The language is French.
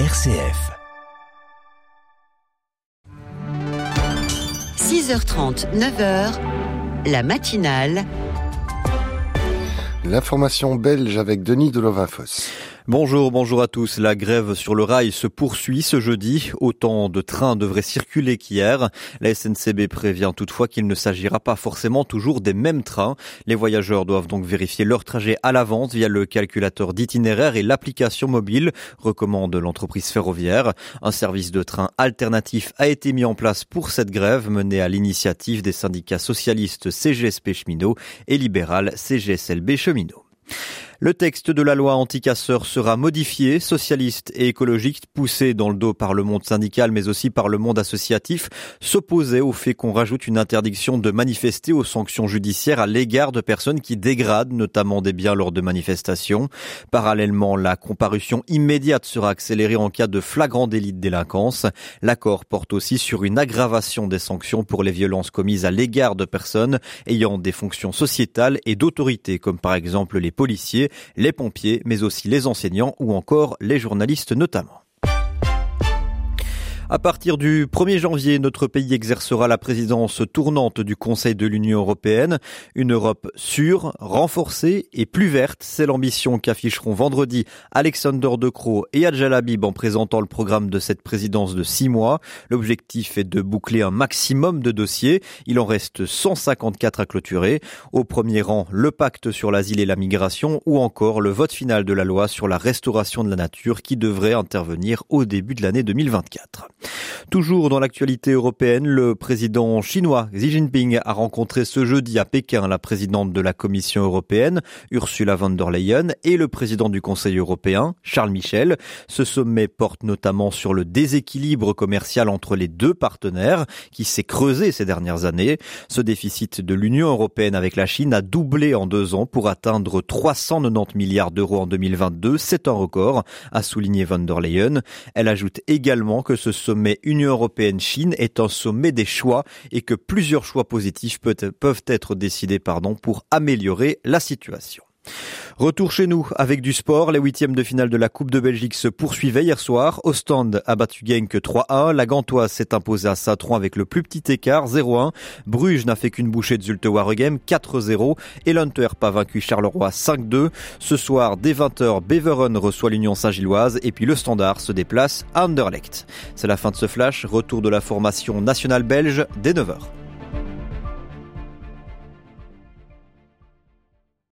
RCF. 6h30, 9h, la matinale. L'information belge avec Denis Delovinfos. Bonjour, bonjour à tous. La grève sur le rail se poursuit ce jeudi. Autant de trains devraient circuler qu'hier. La SNCB prévient toutefois qu'il ne s'agira pas forcément toujours des mêmes trains. Les voyageurs doivent donc vérifier leur trajet à l'avance via le calculateur d'itinéraire et l'application mobile, recommande l'entreprise ferroviaire. Un service de train alternatif a été mis en place pour cette grève menée à l'initiative des syndicats socialistes CGSP Cheminot et libéral CGSLB Cheminot. Le texte de la loi anti-casseurs sera modifié. Socialistes et écologistes, poussés dans le dos par le monde syndical mais aussi par le monde associatif, s'opposaient au fait qu'on rajoute une interdiction de manifester aux sanctions judiciaires à l'égard de personnes qui dégradent notamment des biens lors de manifestations. Parallèlement, la comparution immédiate sera accélérée en cas de flagrant délit de délinquance. L'accord porte aussi sur une aggravation des sanctions pour les violences commises à l'égard de personnes ayant des fonctions sociétales et d'autorité comme par exemple les policiers les pompiers, mais aussi les enseignants ou encore les journalistes notamment. À partir du 1er janvier, notre pays exercera la présidence tournante du Conseil de l'Union européenne. Une Europe sûre, renforcée et plus verte, c'est l'ambition qu'afficheront vendredi Alexander De Croo et Adjal Habib en présentant le programme de cette présidence de six mois. L'objectif est de boucler un maximum de dossiers. Il en reste 154 à clôturer. Au premier rang, le pacte sur l'asile et la migration ou encore le vote final de la loi sur la restauration de la nature qui devrait intervenir au début de l'année 2024. Toujours dans l'actualité européenne, le président chinois Xi Jinping a rencontré ce jeudi à Pékin la présidente de la Commission européenne, Ursula von der Leyen, et le président du Conseil européen, Charles Michel. Ce sommet porte notamment sur le déséquilibre commercial entre les deux partenaires qui s'est creusé ces dernières années. Ce déficit de l'Union européenne avec la Chine a doublé en deux ans pour atteindre 390 milliards d'euros en 2022. C'est un record, a souligné von der Leyen. Elle ajoute également que ce sommet Union européenne-Chine est un sommet des choix et que plusieurs choix positifs peuvent être décidés pour améliorer la situation. Retour chez nous avec du sport. Les huitièmes de finale de la Coupe de Belgique se poursuivaient hier soir. Ostende a battu Genk 3-1. La Gantoise s'est imposée à Satron avec le plus petit écart 0-1. Bruges n'a fait qu'une bouchée de Zulte Waregem 4-0. Et l'Antwerp a vaincu Charleroi 5-2. Ce soir, dès 20h, Beveren reçoit l'Union Saint-Gilloise et puis le Standard se déplace à Anderlecht. C'est la fin de ce flash. Retour de la formation nationale belge dès 9h.